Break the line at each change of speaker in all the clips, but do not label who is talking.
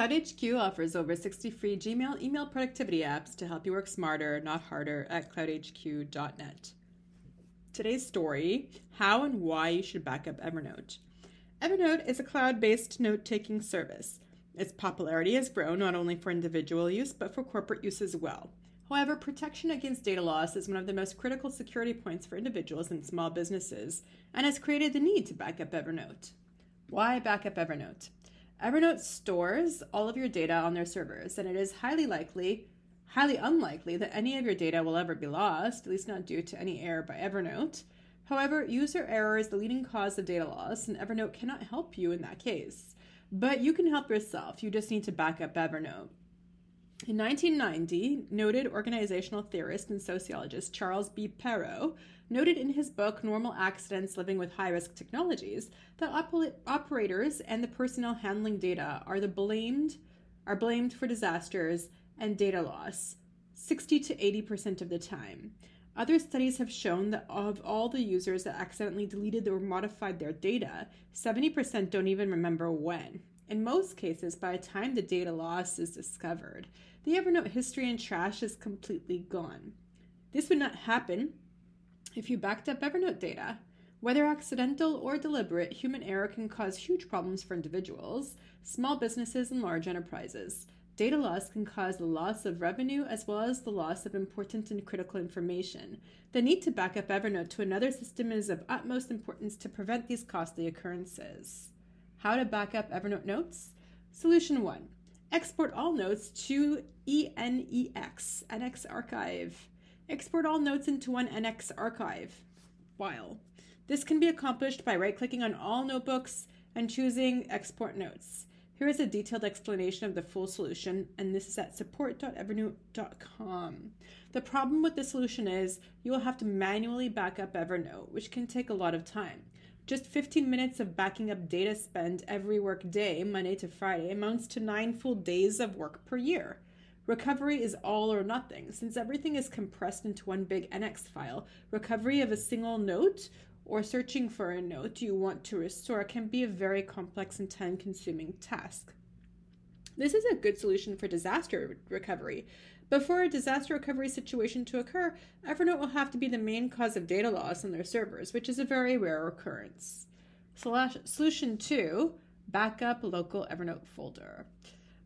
CloudHQ offers over 60 free Gmail email productivity apps to help you work smarter, not harder, at cloudhq.net. Today's story How and Why You Should Backup Evernote. Evernote is a cloud based note taking service. Its popularity has grown not only for individual use, but for corporate use as well. However, protection against data loss is one of the most critical security points for individuals and small businesses, and has created the need to back up Evernote. Why back up Evernote? Evernote stores all of your data on their servers, and it is highly likely, highly unlikely that any of your data will ever be lost, at least not due to any error by Evernote. However, user error is the leading cause of data loss, and Evernote cannot help you in that case. But you can help yourself. You just need to back up Evernote. In 1990, noted organizational theorist and sociologist Charles B. Perrow noted in his book Normal Accidents Living with High Risk Technologies that op- operators and the personnel handling data are the blamed are blamed for disasters and data loss 60 to 80% of the time. Other studies have shown that of all the users that accidentally deleted or modified their data, 70% don't even remember when. In most cases, by the time the data loss is discovered, the Evernote history and trash is completely gone. This would not happen if you backed up Evernote data. Whether accidental or deliberate, human error can cause huge problems for individuals, small businesses, and large enterprises. Data loss can cause the loss of revenue as well as the loss of important and critical information. The need to back up Evernote to another system is of utmost importance to prevent these costly occurrences. How to back up Evernote notes? Solution 1 Export all notes to ENEX, NX archive. Export all notes into one ENEX archive file. This can be accomplished by right clicking on all notebooks and choosing Export Notes. Here is a detailed explanation of the full solution, and this is at support.evernote.com. The problem with this solution is you will have to manually back up Evernote, which can take a lot of time. Just 15 minutes of backing up data spent every work day, Monday to Friday, amounts to nine full days of work per year. Recovery is all or nothing. Since everything is compressed into one big ENEX file, recovery of a single note or searching for a note you want to restore can be a very complex and time consuming task. This is a good solution for disaster recovery, but for a disaster recovery situation to occur, Evernote will have to be the main cause of data loss on their servers, which is a very rare occurrence. Slash, solution 2 Backup local Evernote folder.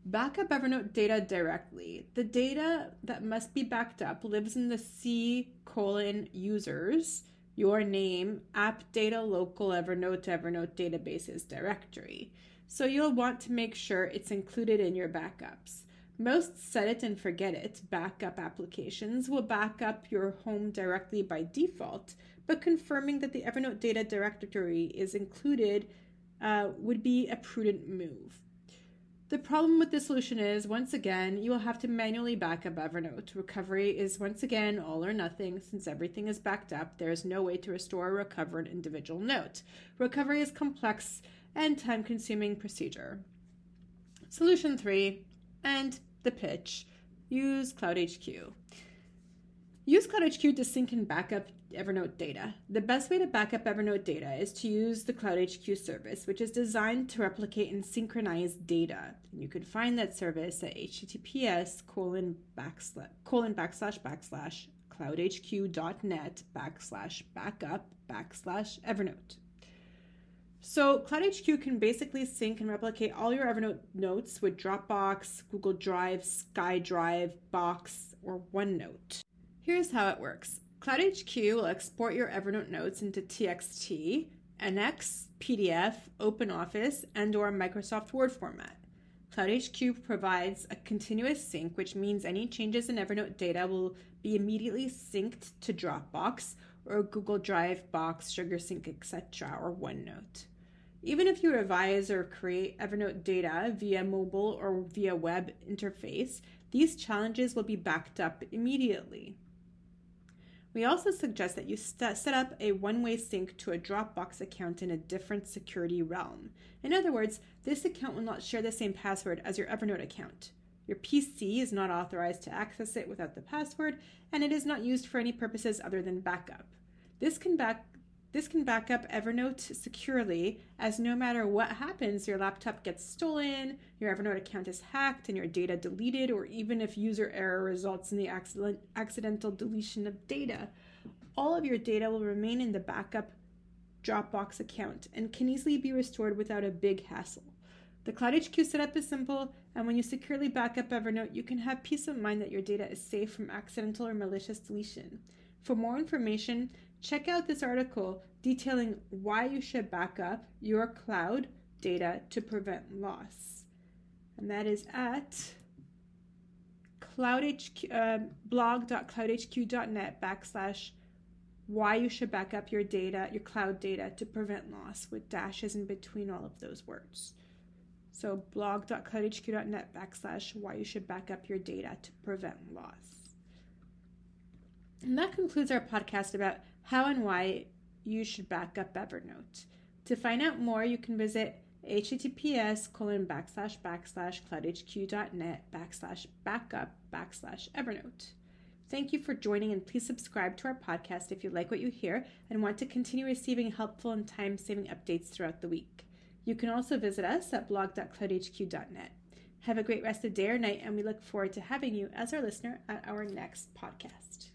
Backup Evernote data directly. The data that must be backed up lives in the C colon users, your name, app data local Evernote to Evernote databases directory. So you'll want to make sure it's included in your backups. Most set it and forget it backup applications will back up your home directly by default, but confirming that the Evernote data directory is included uh, would be a prudent move. The problem with this solution is, once again, you will have to manually back up Evernote. Recovery is once again all or nothing. Since everything is backed up, there is no way to restore or recover an individual note. Recovery is complex and time consuming procedure. Solution 3 and the pitch use CloudHQ. Use CloudHQ to sync and backup Evernote data. The best way to backup Evernote data is to use the CloudHQ service, which is designed to replicate and synchronize data. And you can find that service at https colon backslash colon backslash backslash cloudhq.net backslash backup backslash Evernote. So CloudHQ can basically sync and replicate all your Evernote notes with Dropbox, Google Drive, SkyDrive, Box, or OneNote. Here's how it works. CloudHQ will export your Evernote notes into TXT, ENEX, PDF, OpenOffice, and or Microsoft Word format. CloudHQ provides a continuous sync, which means any changes in Evernote data will be immediately synced to Dropbox or Google Drive, Box, SugarSync, etc., or OneNote. Even if you revise or create Evernote data via mobile or via web interface, these challenges will be backed up immediately. We also suggest that you st- set up a one way sync to a Dropbox account in a different security realm. In other words, this account will not share the same password as your Evernote account. Your PC is not authorized to access it without the password, and it is not used for any purposes other than backup. This can back This can back up Evernote securely, as no matter what happens, your laptop gets stolen, your Evernote account is hacked, and your data deleted, or even if user error results in the accident, accidental deletion of data, all of your data will remain in the backup Dropbox account and can easily be restored without a big hassle. The Cloud HQ setup is simple, and when you securely back up Evernote, you can have peace of mind that your data is safe from accidental or malicious deletion. For more information, check out this article detailing why you should back up your cloud data to prevent loss. And that is at uh, blog.cloudhq.net backslash why you should back up your data, your cloud data to prevent loss with dashes in between all of those words. So blog.cloudhq.net backslash why you should back up your data to prevent loss. And that concludes our podcast about how and why you should back up Evernote. To find out more, you can visit https colon backslash backslash cloudhq.net backslash backup backslash Evernote. Thank you for joining and please subscribe to our podcast if you like what you hear and want to continue receiving helpful and time saving updates throughout the week. You can also visit us at blog.cloudhq.net. Have a great rest of day or night, and we look forward to having you as our listener at our next podcast.